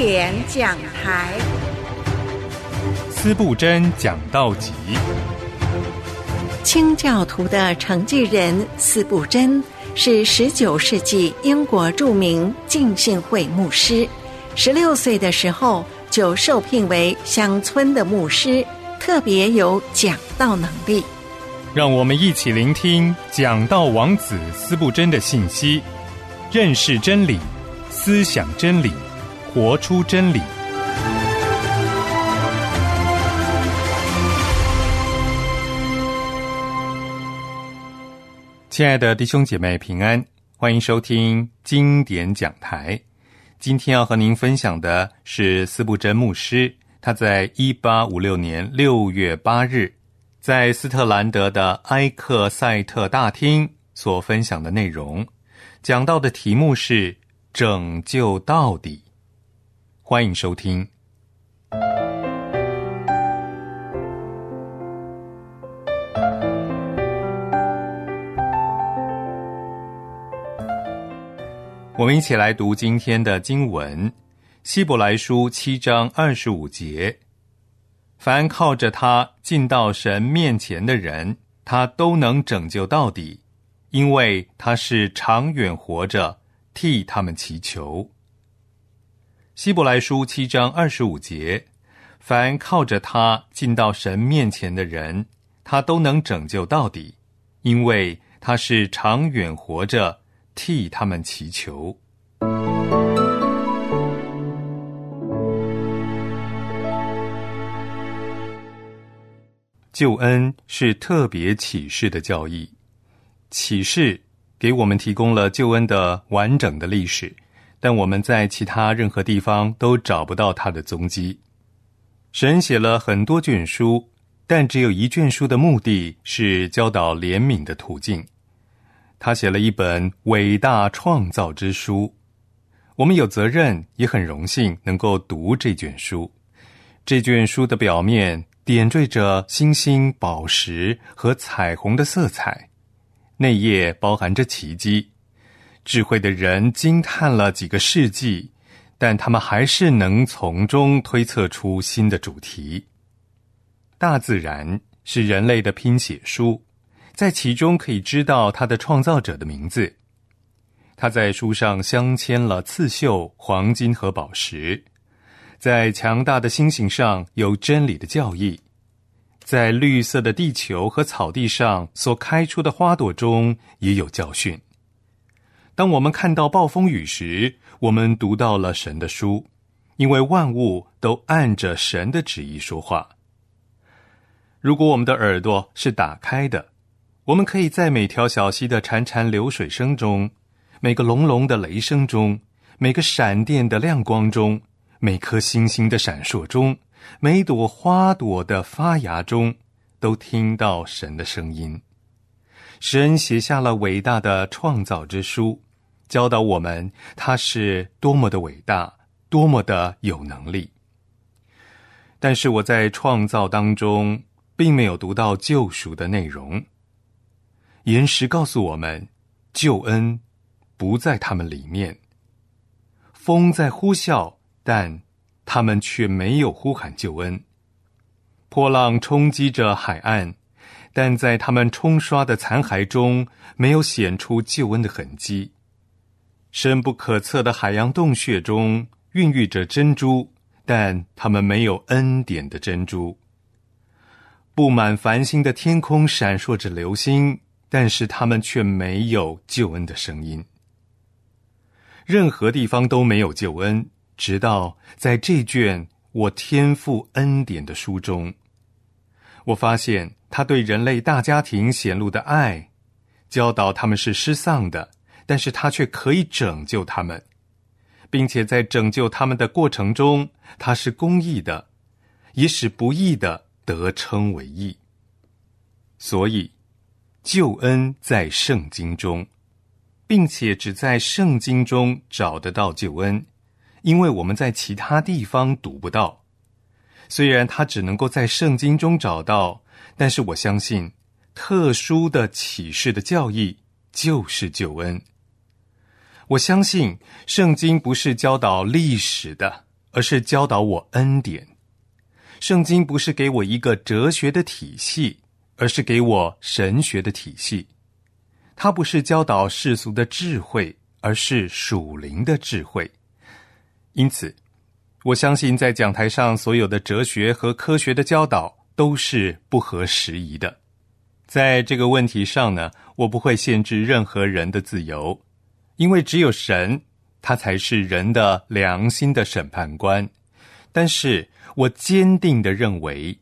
典讲台。司布真讲道集。清教徒的承继人司布真是十九世纪英国著名浸信会牧师。十六岁的时候就受聘为乡村的牧师，特别有讲道能力。让我们一起聆听讲道王子司布真的信息，认识真理，思想真理，活出真理。亲爱的弟兄姐妹平安，欢迎收听经典讲台。今天要和您分享的是斯布真牧师，他在一八五六年六月八日。在斯特兰德的埃克塞特大厅所分享的内容，讲到的题目是“拯救到底”。欢迎收听。我们一起来读今天的经文，《希伯来书》七章二十五节。凡靠着他进到神面前的人，他都能拯救到底，因为他是长远活着，替他们祈求。希伯来书七章二十五节：凡靠着他进到神面前的人，他都能拯救到底，因为他是长远活着，替他们祈求。救恩是特别启示的教义，启示给我们提供了救恩的完整的历史，但我们在其他任何地方都找不到它的踪迹。神写了很多卷书，但只有一卷书的目的是教导怜悯的途径。他写了一本伟大创造之书，我们有责任也很荣幸能够读这卷书。这卷书的表面。点缀着星星、宝石和彩虹的色彩，内页包含着奇迹。智慧的人惊叹了几个世纪，但他们还是能从中推测出新的主题。大自然是人类的拼写书，在其中可以知道它的创造者的名字。他在书上镶嵌了刺绣、黄金和宝石。在强大的星星上有真理的教义，在绿色的地球和草地上所开出的花朵中也有教训。当我们看到暴风雨时，我们读到了神的书，因为万物都按着神的旨意说话。如果我们的耳朵是打开的，我们可以在每条小溪的潺潺流水声中，每个隆隆的雷声中，每个闪电的亮光中。每颗星星的闪烁中，每朵花朵的发芽中，都听到神的声音。神写下了伟大的创造之书，教导我们他是多么的伟大，多么的有能力。但是我在创造当中，并没有读到救赎的内容。岩石告诉我们，救恩不在他们里面。风在呼啸。但他们却没有呼喊救恩。波浪冲击着海岸，但在他们冲刷的残骸中，没有显出救恩的痕迹。深不可测的海洋洞穴中孕育着珍珠，但他们没有恩典的珍珠。布满繁星的天空闪烁着流星，但是他们却没有救恩的声音。任何地方都没有救恩。直到在这卷我天赋恩典的书中，我发现他对人类大家庭显露的爱，教导他们是失丧的，但是他却可以拯救他们，并且在拯救他们的过程中，他是公义的，也使不义的得称为义。所以，救恩在圣经中，并且只在圣经中找得到救恩。因为我们在其他地方读不到，虽然他只能够在圣经中找到，但是我相信，特殊的启示的教义就是救恩。我相信圣经不是教导历史的，而是教导我恩典。圣经不是给我一个哲学的体系，而是给我神学的体系。它不是教导世俗的智慧，而是属灵的智慧。因此，我相信在讲台上所有的哲学和科学的教导都是不合时宜的。在这个问题上呢，我不会限制任何人的自由，因为只有神，他才是人的良心的审判官。但是我坚定的认为，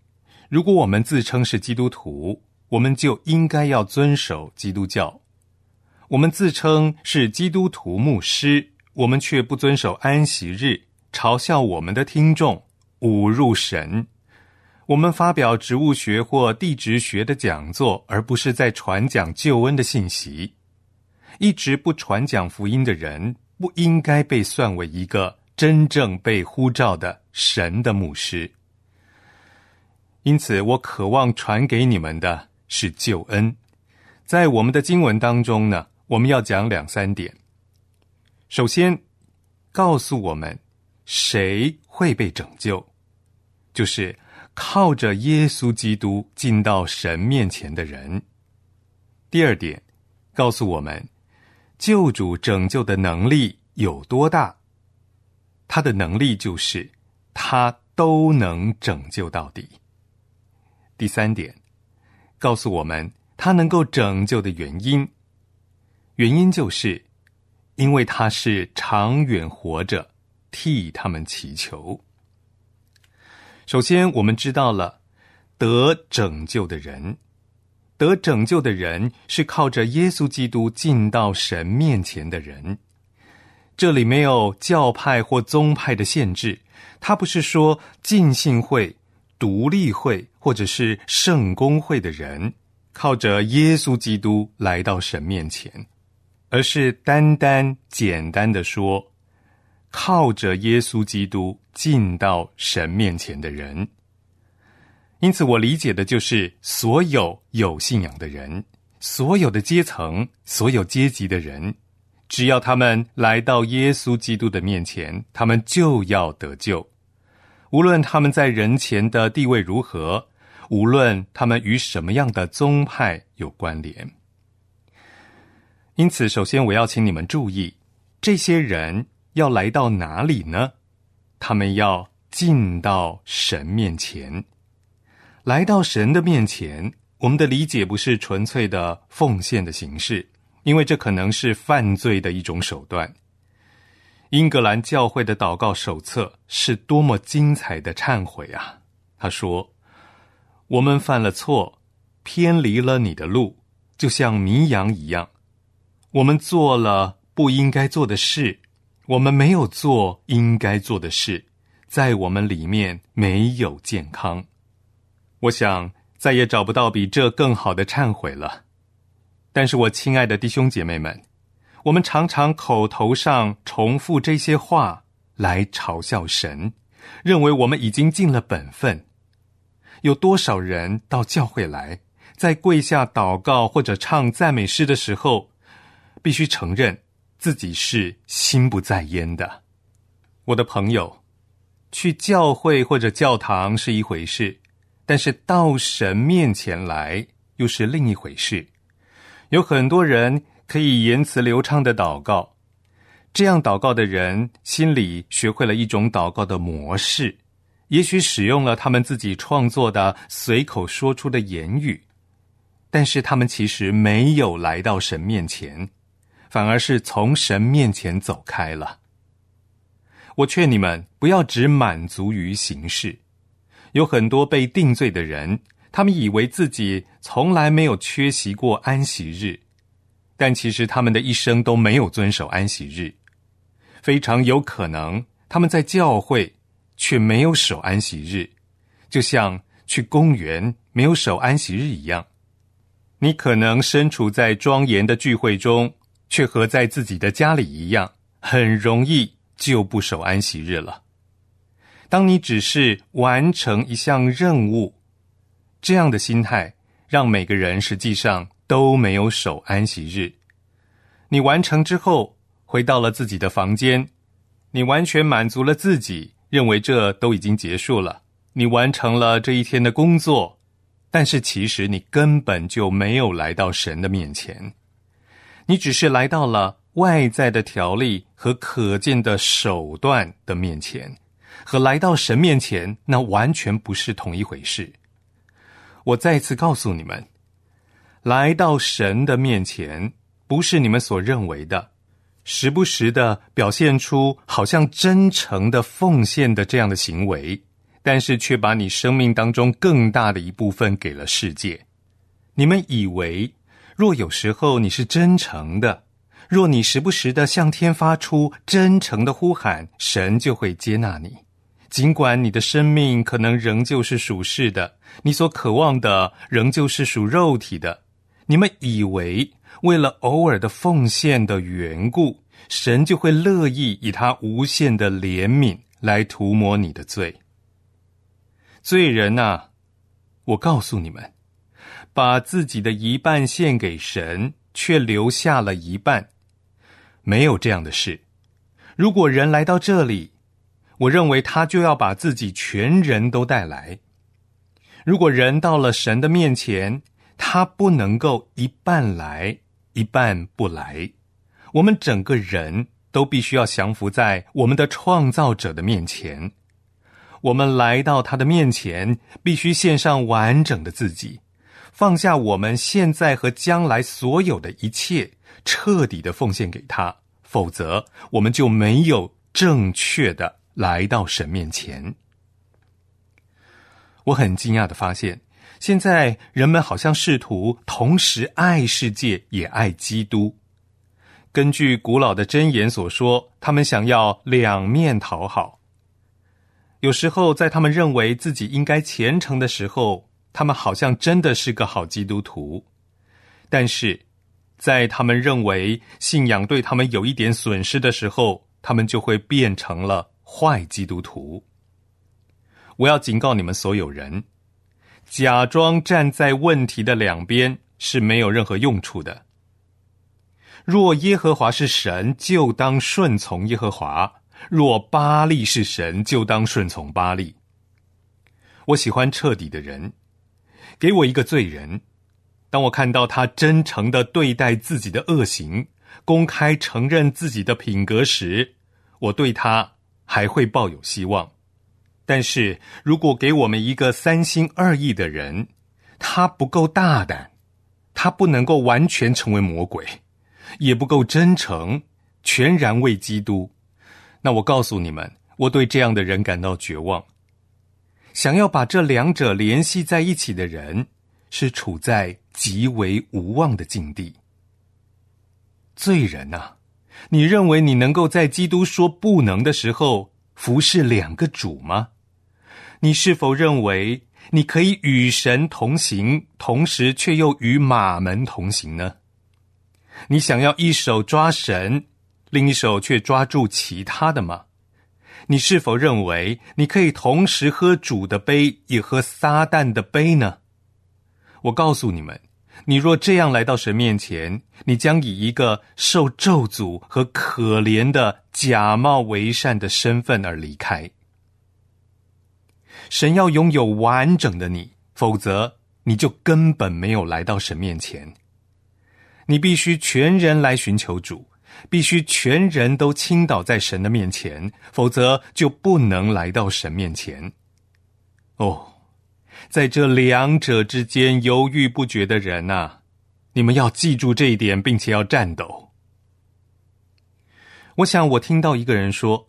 如果我们自称是基督徒，我们就应该要遵守基督教。我们自称是基督徒牧师，我们却不遵守安息日，嘲笑我们的听众，侮辱神。我们发表植物学或地质学的讲座，而不是在传讲救恩的信息。一直不传讲福音的人，不应该被算为一个真正被呼召的神的牧师。因此，我渴望传给你们的是救恩。在我们的经文当中呢，我们要讲两三点。首先，告诉我们谁会被拯救，就是。靠着耶稣基督进到神面前的人。第二点，告诉我们救主拯救的能力有多大。他的能力就是他都能拯救到底。第三点，告诉我们他能够拯救的原因。原因就是因为他是长远活着，替他们祈求。首先，我们知道了得拯救的人，得拯救的人是靠着耶稣基督进到神面前的人。这里没有教派或宗派的限制，他不是说浸信会、独立会或者是圣公会的人靠着耶稣基督来到神面前，而是单单简单的说。靠着耶稣基督进到神面前的人，因此我理解的就是所有有信仰的人，所有的阶层、所有阶级的人，只要他们来到耶稣基督的面前，他们就要得救。无论他们在人前的地位如何，无论他们与什么样的宗派有关联。因此，首先我要请你们注意这些人。要来到哪里呢？他们要进到神面前，来到神的面前。我们的理解不是纯粹的奉献的形式，因为这可能是犯罪的一种手段。英格兰教会的祷告手册是多么精彩的忏悔啊！他说：“我们犯了错，偏离了你的路，就像迷羊一样。我们做了不应该做的事。”我们没有做应该做的事，在我们里面没有健康。我想再也找不到比这更好的忏悔了。但是我亲爱的弟兄姐妹们，我们常常口头上重复这些话来嘲笑神，认为我们已经尽了本分。有多少人到教会来，在跪下祷告或者唱赞美诗的时候，必须承认。自己是心不在焉的，我的朋友，去教会或者教堂是一回事，但是到神面前来又是另一回事。有很多人可以言辞流畅的祷告，这样祷告的人心里学会了一种祷告的模式，也许使用了他们自己创作的随口说出的言语，但是他们其实没有来到神面前。反而是从神面前走开了。我劝你们不要只满足于形式。有很多被定罪的人，他们以为自己从来没有缺席过安息日，但其实他们的一生都没有遵守安息日。非常有可能他们在教会却没有守安息日，就像去公园没有守安息日一样。你可能身处在庄严的聚会中。却和在自己的家里一样，很容易就不守安息日了。当你只是完成一项任务，这样的心态让每个人实际上都没有守安息日。你完成之后，回到了自己的房间，你完全满足了自己，认为这都已经结束了，你完成了这一天的工作，但是其实你根本就没有来到神的面前，你只是来到了外在的条例和可见的手段的面前，和来到神面前那完全不是同一回事。我再次告诉你们，来到神的面前，不是你们所认为的。时不时的表现出好像真诚的奉献的这样的行为，但是却把你生命当中更大的一部分给了世界。你们以为，若有时候你是真诚的，若你时不时的向天发出真诚的呼喊，神就会接纳你。尽管你的生命可能仍旧是属世的，你所渴望的仍旧是属肉体的。你们以为。为了偶尔的奉献的缘故，神就会乐意以他无限的怜悯来涂抹你的罪。罪人呐，我告诉你们，把自己的一半献给神，却留下了一半，没有这样的事。如果人来到这里，我认为他就要把自己全人都带来。如果人到了神的面前，他不能够一半来。一半不来，我们整个人都必须要降服在我们的创造者的面前。我们来到他的面前，必须献上完整的自己，放下我们现在和将来所有的一切，彻底的奉献给他。否则，我们就没有正确的来到神面前。我很惊讶的发现。现在人们好像试图同时爱世界也爱基督。根据古老的箴言所说，他们想要两面讨好。有时候，在他们认为自己应该虔诚的时候，他们好像真的是个好基督徒；但是，在他们认为信仰对他们有一点损失的时候，他们就会变成了坏基督徒。我要警告你们所有人。假装站在问题的两边是没有任何用处的。若耶和华是神，就当顺从耶和华；若巴利是神，就当顺从巴利。我喜欢彻底的人，给我一个罪人。当我看到他真诚的对待自己的恶行，公开承认自己的品格时，我对他还会抱有希望。但是如果给我们一个三心二意的人，他不够大胆，他不能够完全成为魔鬼，也不够真诚，全然为基督，那我告诉你们，我对这样的人感到绝望。想要把这两者联系在一起的人，是处在极为无望的境地。罪人呐，你认为你能够在基督说不能的时候服侍两个主吗？你是否认为你可以与神同行，同时却又与马门同行呢？你想要一手抓神，另一手却抓住其他的吗？你是否认为你可以同时喝主的杯，也喝撒旦的杯呢？我告诉你们，你若这样来到神面前，你将以一个受咒诅和可怜的假冒为善的身份而离开。神要拥有完整的你，否则你就根本没有来到神面前。你必须全人来寻求主，必须全人都倾倒在神的面前，否则就不能来到神面前。哦，在这两者之间犹豫不决的人呐，你们要记住这一点，并且要战斗。我想，我听到一个人说：“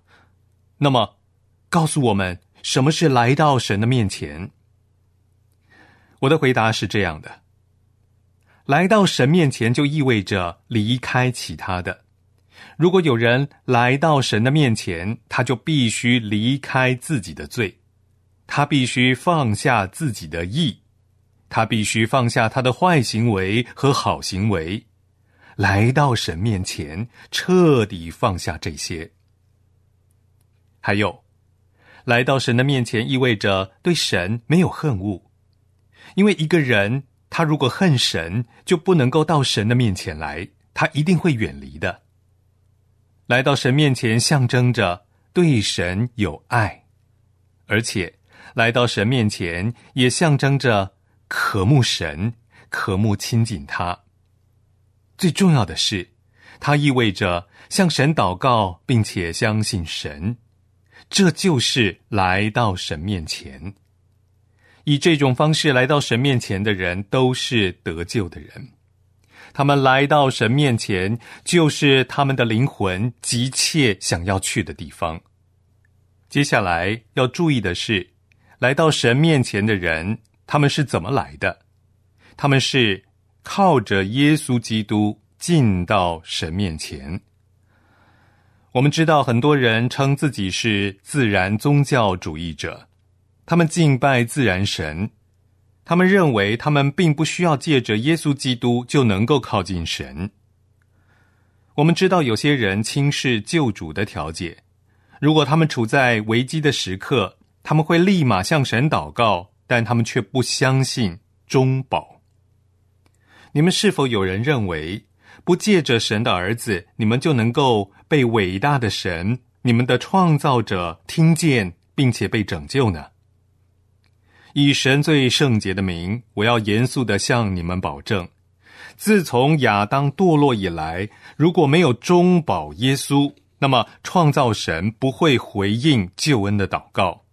那么，告诉我们。”什么是来到神的面前？我的回答是这样的：来到神面前，就意味着离开其他的。如果有人来到神的面前，他就必须离开自己的罪，他必须放下自己的义，他必须放下他的坏行为和好行为，来到神面前，彻底放下这些。还有。来到神的面前，意味着对神没有恨恶，因为一个人他如果恨神，就不能够到神的面前来，他一定会远离的。来到神面前，象征着对神有爱，而且来到神面前，也象征着渴慕神、渴慕亲近他。最重要的是，它意味着向神祷告，并且相信神。这就是来到神面前。以这种方式来到神面前的人，都是得救的人。他们来到神面前，就是他们的灵魂急切想要去的地方。接下来要注意的是，来到神面前的人，他们是怎么来的？他们是靠着耶稣基督进到神面前。我们知道，很多人称自己是自然宗教主义者，他们敬拜自然神，他们认为他们并不需要借着耶稣基督就能够靠近神。我们知道，有些人轻视救主的调解，如果他们处在危机的时刻，他们会立马向神祷告，但他们却不相信中保。你们是否有人认为？不借着神的儿子，你们就能够被伟大的神、你们的创造者听见，并且被拯救呢？以神最圣洁的名，我要严肃的向你们保证：自从亚当堕落以来，如果没有中保耶稣，那么创造神不会回应救恩的祷告。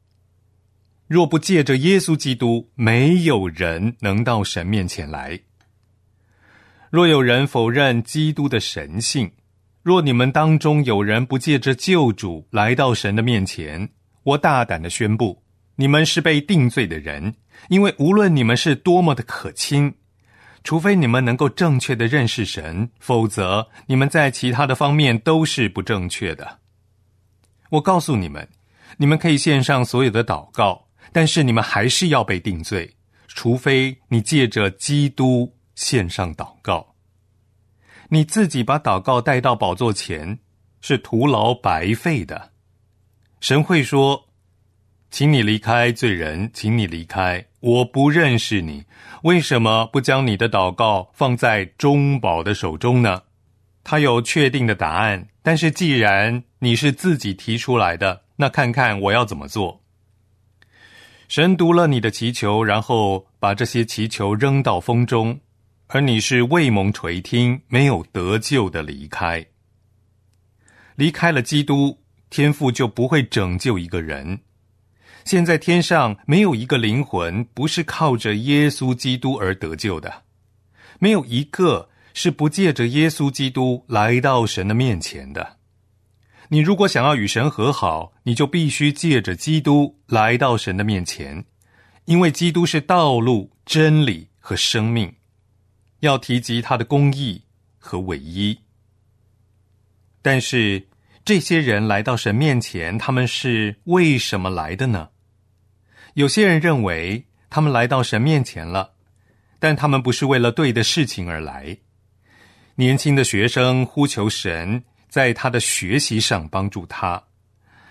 若不借着耶稣基督，没有人能到神面前来。若有人否认基督的神性，若你们当中有人不借着救主来到神的面前，我大胆的宣布，你们是被定罪的人。因为无论你们是多么的可亲，除非你们能够正确的认识神，否则你们在其他的方面都是不正确的。我告诉你们，你们可以献上所有的祷告，但是你们还是要被定罪，除非你借着基督。献上祷告，你自己把祷告带到宝座前，是徒劳白费的。神会说：“请你离开，罪人，请你离开，我不认识你。为什么不将你的祷告放在中保的手中呢？他有确定的答案。但是既然你是自己提出来的，那看看我要怎么做。”神读了你的祈求，然后把这些祈求扔到风中。而你是未蒙垂听、没有得救的离开，离开了基督，天父就不会拯救一个人。现在天上没有一个灵魂不是靠着耶稣基督而得救的，没有一个是不借着耶稣基督来到神的面前的。你如果想要与神和好，你就必须借着基督来到神的面前，因为基督是道路、真理和生命。要提及他的公义和唯一，但是这些人来到神面前，他们是为什么来的呢？有些人认为他们来到神面前了，但他们不是为了对的事情而来。年轻的学生呼求神在他的学习上帮助他；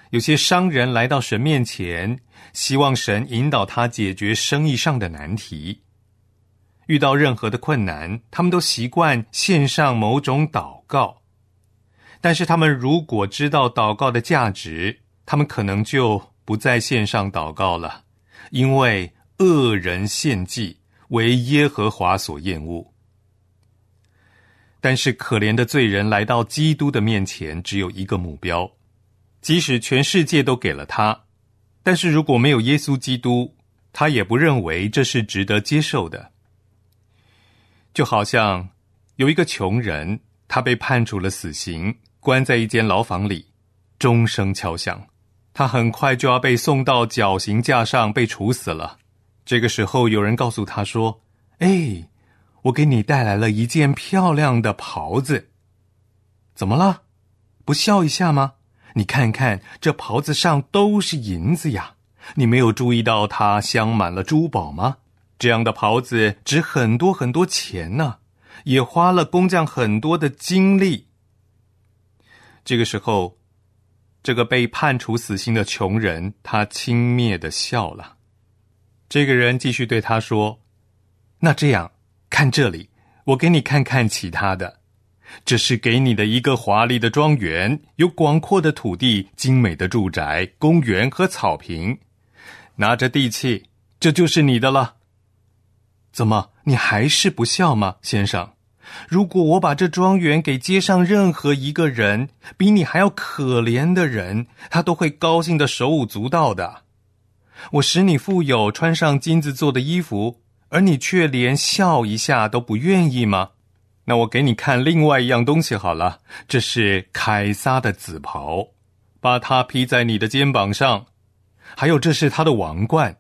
有些商人来到神面前，希望神引导他解决生意上的难题。遇到任何的困难，他们都习惯献上某种祷告。但是，他们如果知道祷告的价值，他们可能就不在线上祷告了，因为恶人献祭为耶和华所厌恶。但是，可怜的罪人来到基督的面前，只有一个目标：即使全世界都给了他，但是如果没有耶稣基督，他也不认为这是值得接受的。就好像有一个穷人，他被判处了死刑，关在一间牢房里，钟声敲响，他很快就要被送到绞刑架上被处死了。这个时候，有人告诉他说：“哎，我给你带来了一件漂亮的袍子，怎么了？不笑一下吗？你看看这袍子上都是银子呀，你没有注意到它镶满了珠宝吗？”这样的袍子值很多很多钱呢，也花了工匠很多的精力。这个时候，这个被判处死刑的穷人，他轻蔑的笑了。这个人继续对他说：“那这样，看这里，我给你看看其他的。这是给你的一个华丽的庄园，有广阔的土地、精美的住宅、公园和草坪。拿着地契，这就是你的了。怎么，你还是不笑吗，先生？如果我把这庄园给街上任何一个人，比你还要可怜的人，他都会高兴的手舞足蹈的。我使你富有，穿上金子做的衣服，而你却连笑一下都不愿意吗？那我给你看另外一样东西好了，这是凯撒的紫袍，把它披在你的肩膀上。还有，这是他的王冠。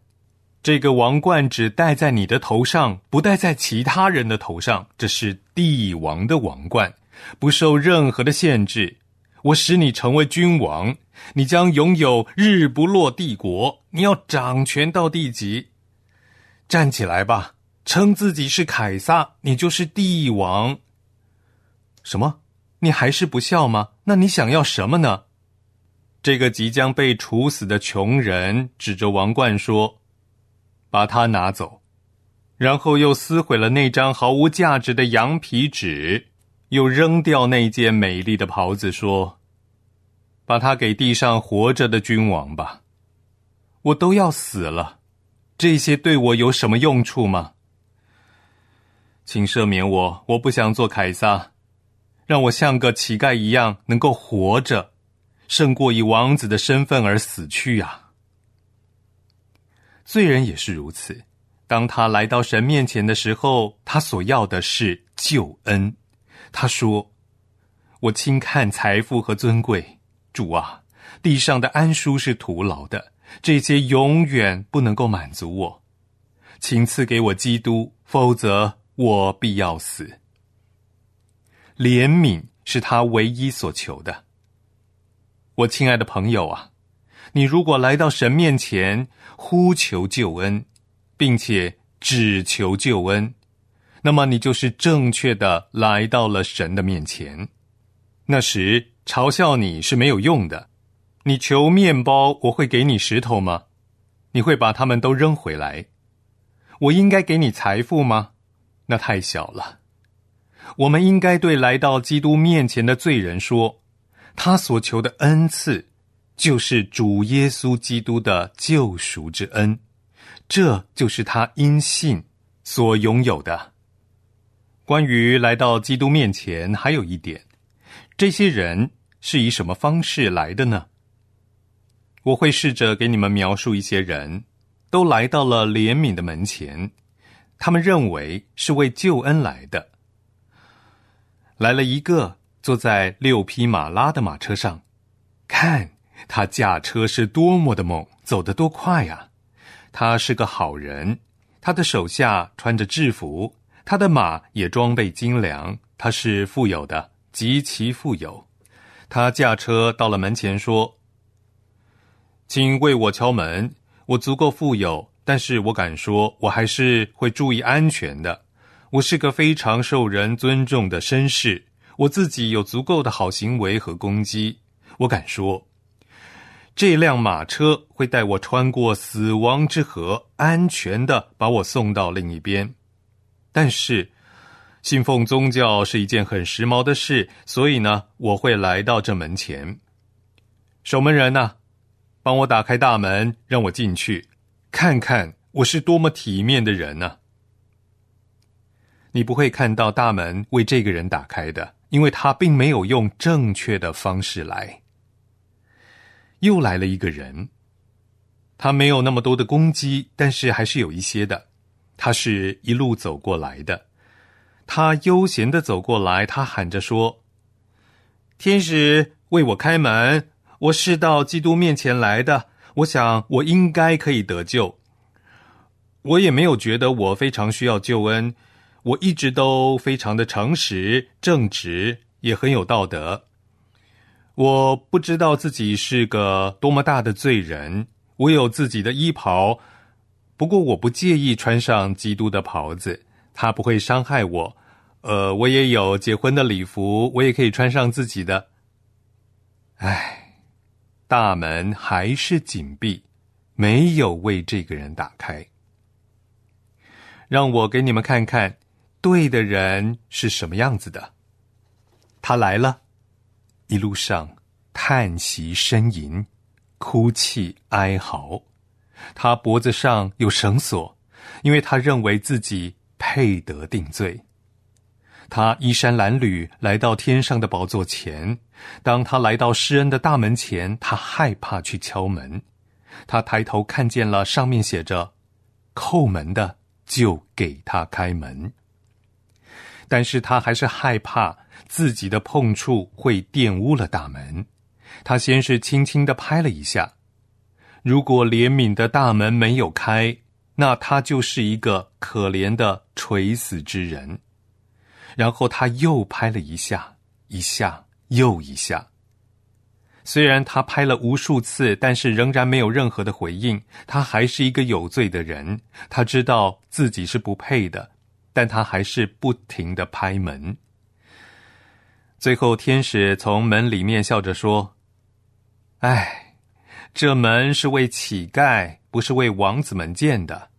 这个王冠只戴在你的头上，不戴在其他人的头上。这是帝王的王冠，不受任何的限制。我使你成为君王，你将拥有日不落帝国。你要掌权到地极。站起来吧，称自己是凯撒，你就是帝王。什么？你还是不孝吗？那你想要什么呢？这个即将被处死的穷人指着王冠说。把它拿走，然后又撕毁了那张毫无价值的羊皮纸，又扔掉那件美丽的袍子，说：“把它给地上活着的君王吧。”我都要死了，这些对我有什么用处吗？请赦免我，我不想做凯撒，让我像个乞丐一样能够活着，胜过以王子的身份而死去呀。罪人也是如此，当他来到神面前的时候，他所要的是救恩。他说：“我轻看财富和尊贵，主啊，地上的安舒是徒劳的，这些永远不能够满足我。请赐给我基督，否则我必要死。怜悯是他唯一所求的。我亲爱的朋友啊。”你如果来到神面前呼求救恩，并且只求救恩，那么你就是正确的来到了神的面前。那时嘲笑你是没有用的。你求面包，我会给你石头吗？你会把它们都扔回来？我应该给你财富吗？那太小了。我们应该对来到基督面前的罪人说，他所求的恩赐。就是主耶稣基督的救赎之恩，这就是他因信所拥有的。关于来到基督面前，还有一点，这些人是以什么方式来的呢？我会试着给你们描述一些人，都来到了怜悯的门前，他们认为是为救恩来的。来了一个坐在六匹马拉的马车上，看。他驾车是多么的猛，走得多快呀！他是个好人，他的手下穿着制服，他的马也装备精良。他是富有的，极其富有。他驾车到了门前，说：“请为我敲门。我足够富有，但是我敢说，我还是会注意安全的。我是个非常受人尊重的绅士，我自己有足够的好行为和攻击。我敢说。”这辆马车会带我穿过死亡之河，安全的把我送到另一边。但是，信奉宗教是一件很时髦的事，所以呢，我会来到这门前。守门人呢，帮我打开大门，让我进去，看看我是多么体面的人呢。你不会看到大门为这个人打开的，因为他并没有用正确的方式来。又来了一个人，他没有那么多的攻击，但是还是有一些的。他是一路走过来的，他悠闲的走过来，他喊着说：“天使为我开门，我是到基督面前来的。我想我应该可以得救。我也没有觉得我非常需要救恩，我一直都非常的诚实、正直，也很有道德。”我不知道自己是个多么大的罪人，我有自己的衣袍，不过我不介意穿上基督的袍子，他不会伤害我。呃，我也有结婚的礼服，我也可以穿上自己的。唉，大门还是紧闭，没有为这个人打开。让我给你们看看，对的人是什么样子的。他来了。一路上叹息呻吟，哭泣哀嚎，他脖子上有绳索，因为他认为自己配得定罪。他衣衫褴褛，来到天上的宝座前。当他来到施恩的大门前，他害怕去敲门。他抬头看见了上面写着“叩门的就给他开门”，但是他还是害怕自己的碰触会玷污了大门。他先是轻轻的拍了一下。如果怜悯的大门没有开，那他就是一个可怜的垂死之人。然后他又拍了一下，一下又一下。虽然他拍了无数次，但是仍然没有任何的回应。他还是一个有罪的人，他知道自己是不配的，但他还是不停的拍门。最后，天使从门里面笑着说：“哎。”这门是为乞丐，不是为王子们建的。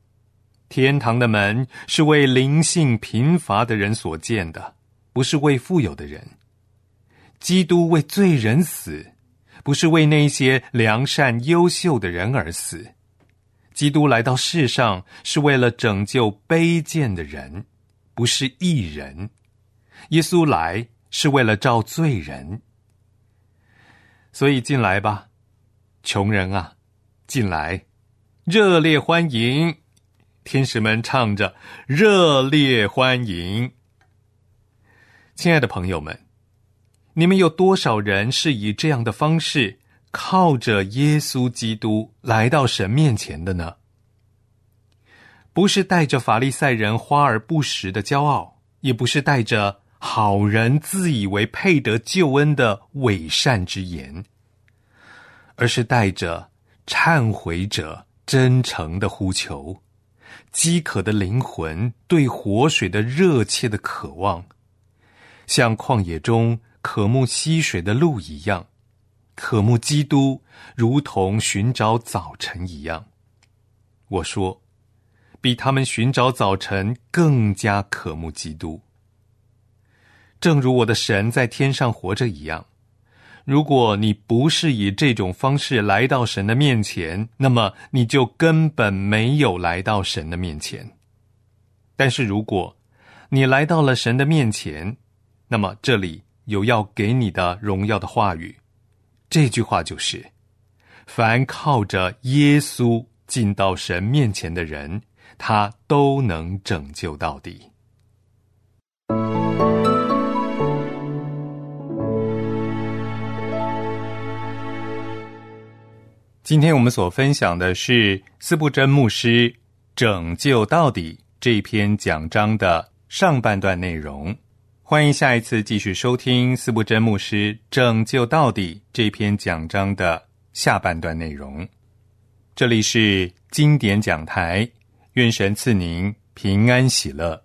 天堂的门是为灵性贫乏的人所建的，不是为富有的人。基督为罪人死，不是为那些良善优秀的人而死。基督来到世上是为了拯救卑贱的人，不是义人。耶稣来是为了召罪人，所以进来吧。穷人啊，进来，热烈欢迎！天使们唱着热烈欢迎。亲爱的朋友们，你们有多少人是以这样的方式靠着耶稣基督来到神面前的呢？不是带着法利赛人花而不实的骄傲，也不是带着好人自以为配得救恩的伪善之言。而是带着忏悔者真诚的呼求，饥渴的灵魂对活水的热切的渴望，像旷野中渴慕溪水的鹿一样，渴慕基督，如同寻找早晨一样。我说，比他们寻找早晨更加渴慕基督，正如我的神在天上活着一样。如果你不是以这种方式来到神的面前，那么你就根本没有来到神的面前。但是如果你来到了神的面前，那么这里有要给你的荣耀的话语。这句话就是：凡靠着耶稣进到神面前的人，他都能拯救到底。今天我们所分享的是斯布真牧师《拯救到底》这篇讲章的上半段内容。欢迎下一次继续收听四布真牧师《拯救到底》这篇讲章的下半段内容。这里是经典讲台，愿神赐您平安喜乐。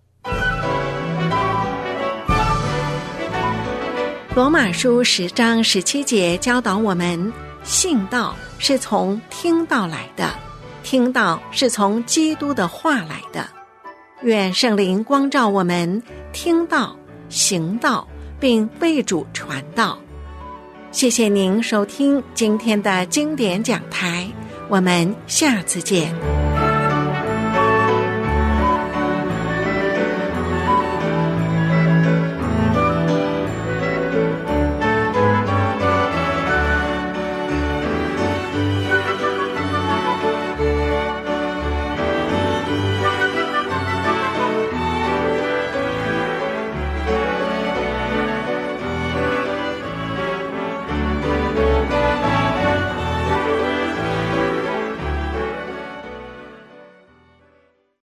罗马书十章十七节教导我们。信道是从听到来的，听到是从基督的话来的。愿圣灵光照我们，听到、行道，并为主传道。谢谢您收听今天的经典讲台，我们下次见。